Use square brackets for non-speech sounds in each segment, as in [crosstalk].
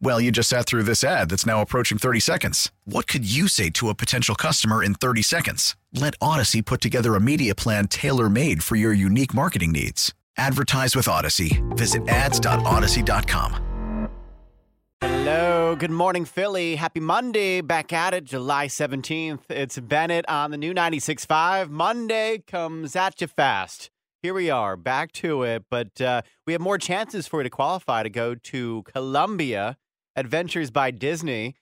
Well, you just sat through this ad that's now approaching 30 seconds. What could you say to a potential customer in 30 seconds? Let Audacy put together a media plan tailor made for your unique marketing needs. Advertise with Audacy. Visit ads.audacy.com. Hello, good morning, Philly. Happy Monday. Back at it, July 17th. It's Bennett on the new 96.5. Monday comes at you fast. Here we are, back to it, but uh, we have more chances for you to qualify to go to Colombia Adventures by Disney.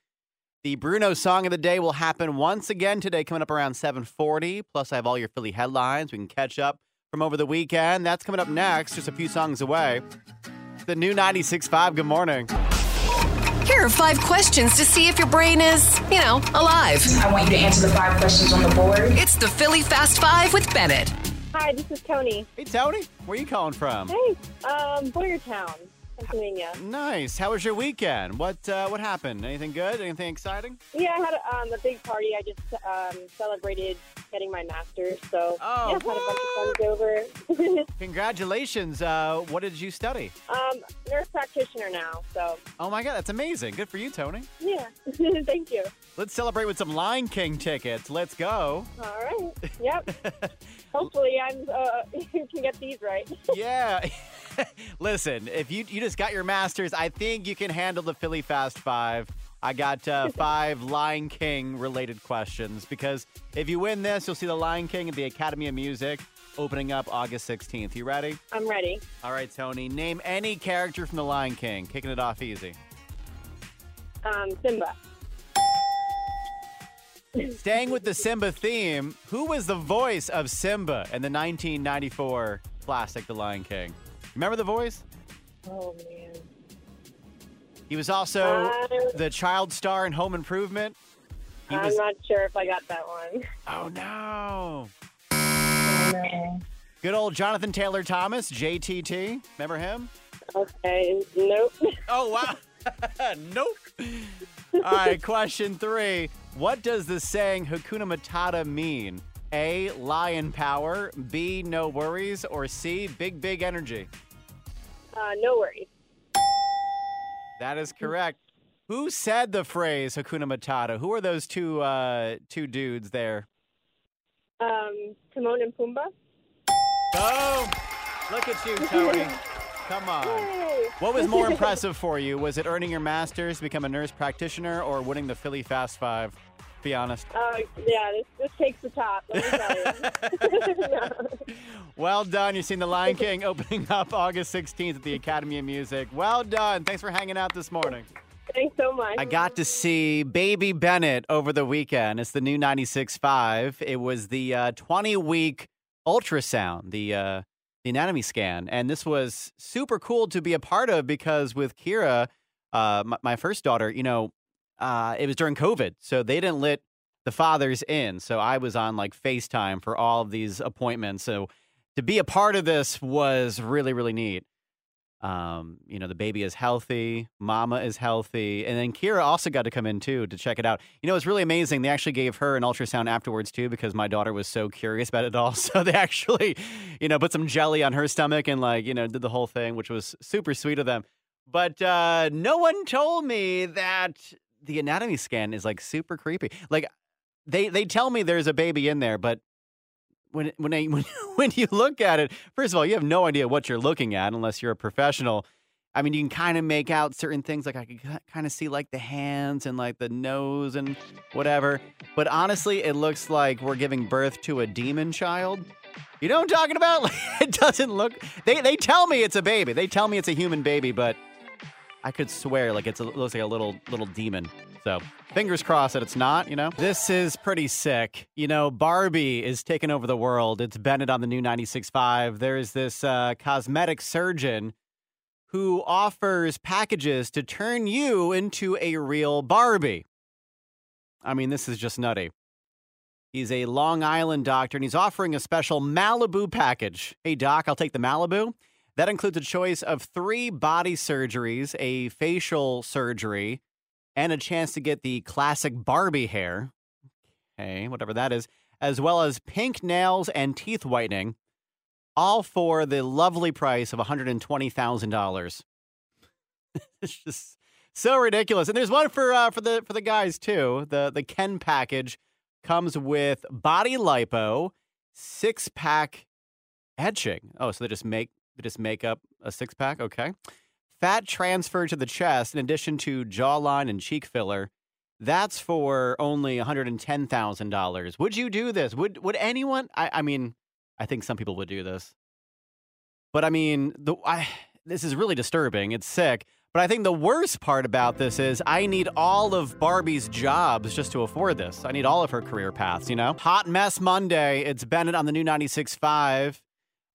The Bruno song of the day will happen once again today, coming up around 7:40. Plus, I have all your Philly headlines. We can catch up from over the weekend. That's coming up next, just a few songs away. The new 96.5. Good morning. Here are five questions to see if your brain is, you know, alive. I want you to answer the five questions on the board. It's the Philly Fast Five with Bennett. Hi, this is Tony. Hey, Tony, where are you calling from? Hey, um, Boyertown, Pennsylvania. Nice. How was your weekend? What uh, what happened? Anything good? Anything exciting? Yeah, I had a, um, a big party. I just um, celebrated getting my master's, so Oh, yeah, had a bunch of friends over. [laughs] Congratulations. Uh, what did you study? um, nurse practitioner now, so Oh my God, that's amazing. Good for you, Tony. yeah. [laughs] Thank you. Let's celebrate with some Lion King tickets. Let's go. All right. Yep. [laughs] Hopefully, I'm uh, you can get these right. yeah. Listen, if you you just got your masters, I think you can handle the Philly Fast Five. I got uh, [laughs] five Lion King related questions because if you win this, you'll see the Lion King at the Academy of Music opening up August 16th. You ready? I'm ready. All right, Tony. Name any character from the Lion King. Kicking it off easy. Um, Simba. Staying with the Simba theme, who was the voice of Simba in the 1994 classic The Lion King? Remember the voice? Oh man. He was also Uh, the child star in Home Improvement. He I'm was. not sure if I got that one. Oh no! No. Good old Jonathan Taylor Thomas, JTT. Remember him? Okay. Nope. Oh wow! [laughs] nope. All right, question three. What does the saying Hakuna Matata mean? A. Lion power. B. No worries. Or C. Big big energy. Uh, no worries. That is correct. Who said the phrase Hakuna Matata? Who are those two uh, two dudes there? Um, Timon and Pumbaa. Oh, look at you, Tony. [laughs] Come on. Yay. What was more [laughs] impressive for you? Was it earning your master's, become a nurse practitioner, or winning the Philly Fast Five? Be honest. Oh, yeah, this, this takes the top, let me tell you. [laughs] Well done. You've seen The Lion King [laughs] opening up August 16th at the Academy of Music. Well done. Thanks for hanging out this morning. Thanks so much. I got to see Baby Bennett over the weekend. It's the new 96.5. It was the uh, 20 week ultrasound, the uh, the anatomy scan, and this was super cool to be a part of because with Kira, uh, my, my first daughter, you know, uh, it was during COVID, so they didn't let the fathers in. So I was on like FaceTime for all of these appointments. So to be a part of this was really really neat. Um, you know, the baby is healthy, mama is healthy, and then Kira also got to come in too to check it out. You know, it's really amazing. They actually gave her an ultrasound afterwards too because my daughter was so curious about it all. [laughs] So they actually, you know, put some jelly on her stomach and like, you know, did the whole thing, which was super sweet of them. But uh, no one told me that the anatomy scan is like super creepy. Like they they tell me there's a baby in there, but when when I, [laughs] when when you look at it, first of all, you have no idea what you're looking at unless you're a professional. I mean, you can kind of make out certain things, like I can kind of see like the hands and like the nose and whatever. But honestly, it looks like we're giving birth to a demon child. You know what I'm talking about? [laughs] It doesn't look. They they tell me it's a baby. They tell me it's a human baby, but I could swear like it's a, looks like a little little demon. So fingers crossed that it's not. You know, this is pretty sick. You know, Barbie is taking over the world. It's Bennett on the new 96.5. There's this uh, cosmetic surgeon who offers packages to turn you into a real Barbie. I mean, this is just nutty. He's a Long Island doctor and he's offering a special Malibu package. Hey, doc, I'll take the Malibu. That includes a choice of three body surgeries, a facial surgery, and a chance to get the classic Barbie hair. Okay, whatever that is, as well as pink nails and teeth whitening, all for the lovely price of $120,000. [laughs] it's just so ridiculous. And there's one for uh, for the for the guys too. The the Ken package comes with body lipo, six pack etching. Oh, so they just make just make up a six pack. Okay, fat transfer to the chest in addition to jawline and cheek filler. That's for only one hundred and ten thousand dollars. Would you do this? Would would anyone? I, I mean, I think some people would do this, but I mean, the I this is really disturbing. It's sick. But I think the worst part about this is I need all of Barbie's jobs just to afford this. I need all of her career paths, you know? Hot Mess Monday. It's Bennett on the new 96.5.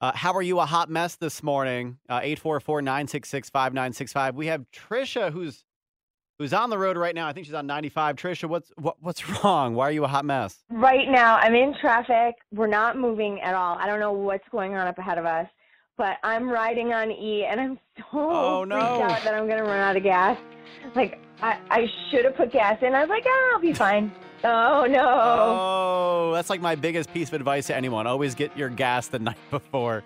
Uh, how are you a hot mess this morning? Uh, 844-966-5965. We have Trisha who's who's on the road right now. I think she's on 95. Trisha, what's what, what's [laughs] wrong? Why are you a hot mess? Right now, I'm in traffic. We're not moving at all. I don't know what's going on up ahead of us but I'm riding on E, and I'm [laughs] so Oh, no. freaked out that I'm gonna run out of gas. Like I, I should have put gas in. I was like, oh, I'll be fine. Oh no! Oh, that's like my biggest piece of advice to anyone. Always get your gas the [laughs] night before.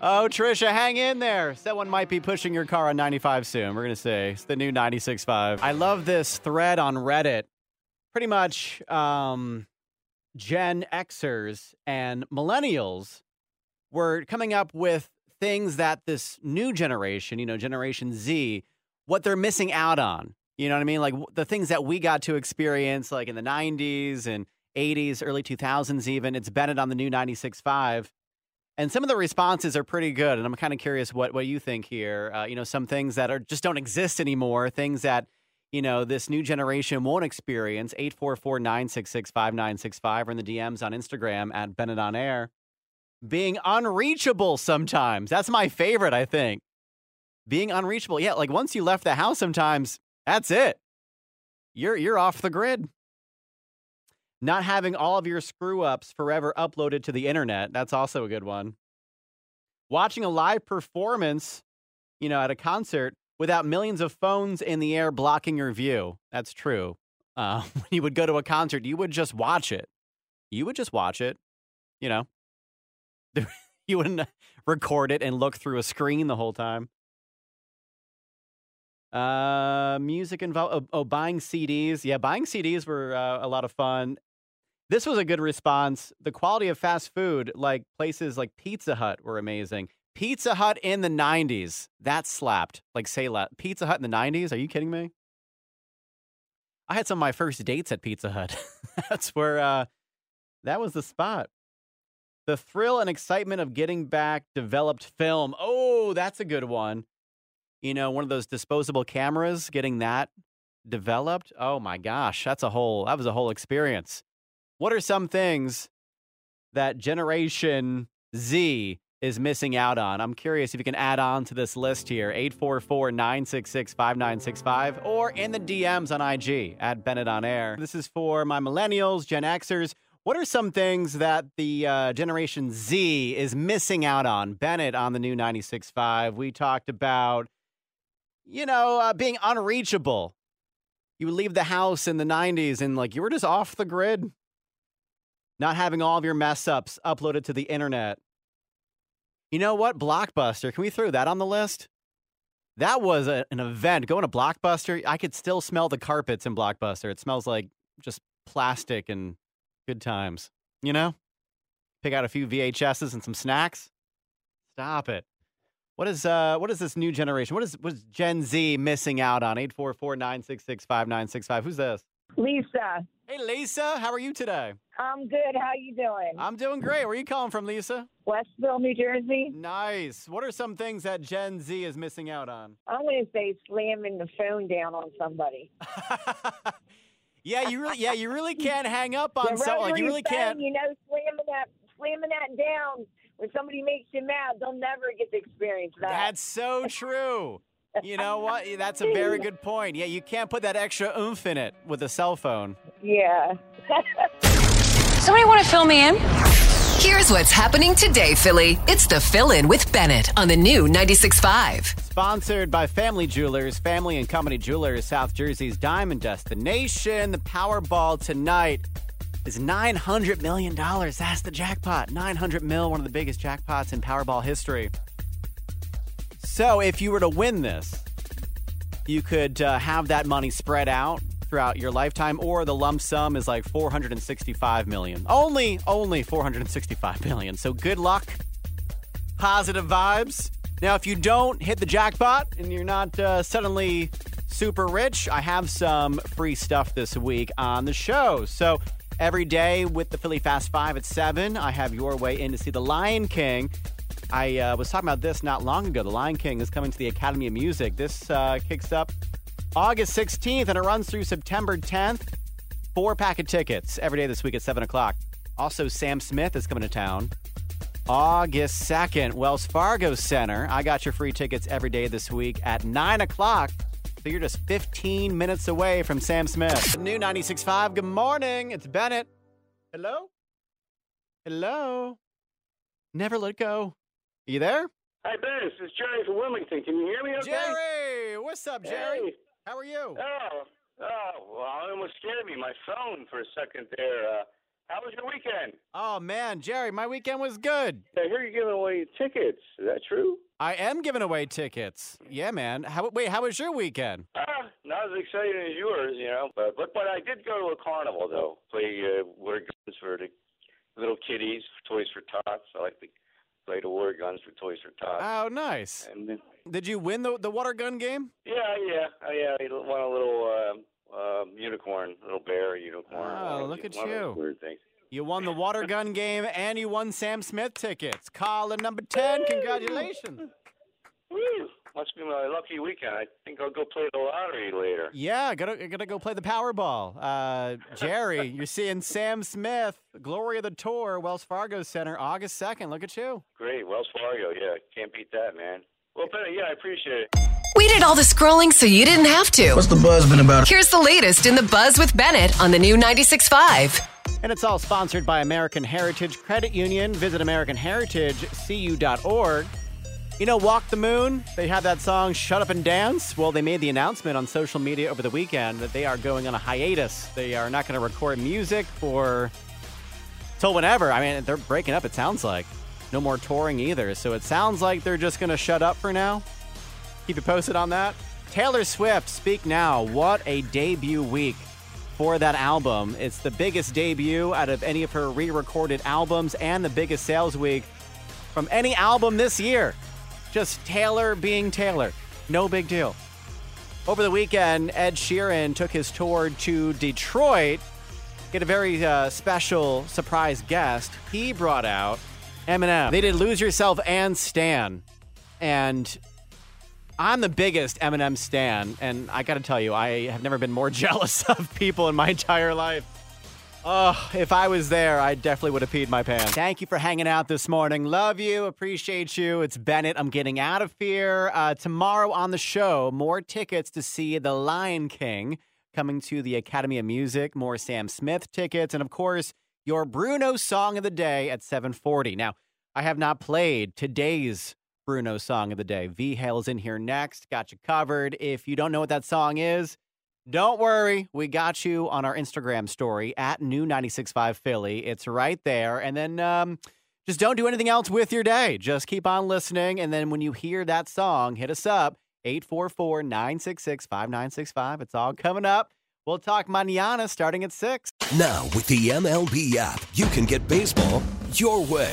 Oh, Trisha, hang in there. Someone might be pushing your car on 95 soon. We're going to say it's the new 96.5. I love this thread on Reddit. Pretty much um, Gen Xers and millennials were coming up with things that this new generation, you know, Generation Z, what they're missing out on. You know what I mean? Like the things that we got to experience, like in the 90s and 80s, early 2000s, even. It's Bennett on the new 96.5. And some of the responses are pretty good. And I'm kind of curious what, what you think here. Uh, you know, some things that are just don't exist anymore, things that, you know, this new generation won't experience. 844 966 5965 or in the DMs on Instagram at Bennett on Air being unreachable sometimes. That's my favorite, I think. Being unreachable. Yeah, like once you left the house sometimes, that's it. You're you're off the grid. Not having all of your screw ups forever uploaded to the internet. That's also a good one. Watching a live performance, you know, at a concert without millions of phones in the air blocking your view. That's true. Uh, [laughs] when you would go to a concert, you would just watch it. You would just watch it, you know, [laughs] you wouldn't record it and look through a screen the whole time. Uh, music involved. Oh, oh, buying CDs. Yeah, buying CDs were uh, a lot of fun. This was a good response. The quality of fast food, like places like Pizza Hut, were amazing. Pizza Hut in the 90s. That slapped. Like, say, la- Pizza Hut in the 90s? Are you kidding me? I had some of my first dates at Pizza Hut. [laughs] That's where, uh, that was the spot. The thrill and excitement of getting back developed film. Oh, that's a good one. You know, one of those disposable cameras, getting that developed. Oh my gosh, that's a whole that was a whole experience. What are some things that generation Z is missing out on? I'm curious if you can add on to this list here. 844-966-5965 or in the DMs on IG at Bennett on Air. This is for my millennials, Gen Xers. What are some things that the uh, Generation Z is missing out on? Bennett on the new 96.5. We talked about, you know, uh, being unreachable. You would leave the house in the 90s and, like, you were just off the grid. Not having all of your mess ups uploaded to the internet. You know what? Blockbuster. Can we throw that on the list? That was a, an event. Going to Blockbuster, I could still smell the carpets in Blockbuster. It smells like just plastic and Good times. You know? Pick out a few VHSs and some snacks. Stop it. What is uh what is this new generation? What is was Gen Z missing out on? 844-966-5965. Who's this? Lisa, Hey, Lisa, how are you today? I'm good. How you doing? I'm doing great. Where are you calling from, Lisa? Westville, New Jersey. Nice. What are some things that Gen Z is missing out on? I'm going to say slamming the phone down on somebody. [laughs] yeah, you really, yeah, you really can't hang up on The someone. Like you really can't. You know, slamming that, slamming that down. When somebody makes you mad, they'll never get to experience that. That's so true. You know what? [laughs] That's a very good point. Yeah, you can't put that extra oomph in it with a cell phone. yeah. [laughs] Somebody want to fill me in? Here's what's happening today, Philly. It's the Phil-In with Bennett on the new 96.5. Sponsored by Family Jewelers, Family and Company Jewelers, South Jersey's diamond destination. The Powerball tonight is $900 million. That's the jackpot. 900 mil, one of the biggest jackpots in Powerball history. So if you were to win this, you could uh, have that money spread out throughout your lifetime, or the lump sum is like 465 million. Only, only 465 million. So good luck, positive vibes. Now, if you don't hit the jackpot and you're not uh, suddenly super rich, I have some free stuff this week on the show. So every day with the Philly Fast Five at seven, I have your way in to see The Lion King. I uh, was talking about this not long ago. The Lion King is coming to the Academy of Music. This uh, kicks up August 16th and it runs through September 10th. Four pack of tickets every day this week at 7 o'clock. Also, Sam Smith is coming to town. August 2nd, Wells Fargo Center. I got your free tickets every day this week at 9 o'clock. So you're just 15 minutes away from Sam Smith. The new 96.5. Good morning. It's Bennett. Hello? Hello? Never let go. Are you there? Hi, Ben. This is Jerry from Wilmington. Can you hear me okay? Jerry! What's up, Jerry? Hey. How are you? Oh, oh, well, it almost scared me. My phone for a second there. Uh, how was your weekend? Oh, man, Jerry, my weekend was good. I hear you're giving away tickets. Is that true? I am giving away tickets. Yeah, man. How, wait, how was your weekend? Ah, not as exciting as yours, you know. But but, but I did go to a carnival though. Play uh, water guns for the little kiddies, Toys for Tots. I like to play the water guns for Toys for Tots. Oh, nice. and then, Did you win the, the water gun game? yeah, yeah, uh, yeah. I won a little um, um, unicorn, little bear unicorn. Oh, look at one of those you. Weird things. You won the water gun game and you won Sam Smith tickets. Caller number 10, congratulations. Woo! Must be my lucky weekend. I think I'll go play the lottery later. Yeah, gotta gotta go play the Powerball. Uh, Jerry, [laughs] you're seeing Sam Smith, Gloria the Tour, Wells Fargo Center, August 2nd. Look at you. Great, Wells Fargo. Yeah, can't beat that, man. Well, Benny, yeah, I appreciate it. We did all the scrolling so you didn't have to. What's the buzz been about? Here's the latest in the buzz with Bennett on the new 96.5. And it's all sponsored by American Heritage Credit Union. Visit AmericanHeritageCU.org. You know, Walk the Moon, they have that song Shut Up and Dance. Well, they made the announcement on social media over the weekend that they are going on a hiatus. They are not going to record music for till whenever. I mean, they're breaking up, it sounds like. No more touring either. So it sounds like they're just going to shut up for now. Keep you posted on that. Taylor Swift, Speak Now. What a debut week for that album. It's the biggest debut out of any of her re recorded albums and the biggest sales week from any album this year. Just Taylor being Taylor. No big deal. Over the weekend, Ed Sheeran took his tour to Detroit. Get a very uh, special surprise guest. He brought out Eminem. They did Lose Yourself and Stan. And I'm the biggest Eminem stan, and I got to tell you, I have never been more [laughs] jealous of people in my entire life. Oh, if I was there, I definitely would have peed my pants. Thank you for hanging out this morning. Love you, appreciate you. It's Bennett. I'm getting out of here. Uh, tomorrow on the show, more tickets to see The Lion King coming to the Academy of Music. More Sam Smith tickets, and of course, your Bruno song of the day at 7:40. Now, I have not played today's Bruno song of the day. V Hale's in here next. Got you covered. If you don't know what that song is, don't worry. We got you on our Instagram story at new 965 Philly. It's right there. And then um, just don't do anything else with your day. Just keep on listening. And then when you hear that song, hit us up 844 966 5965. It's all coming up. We'll talk manana starting at 6. Now, with the MLB app, you can get baseball your way.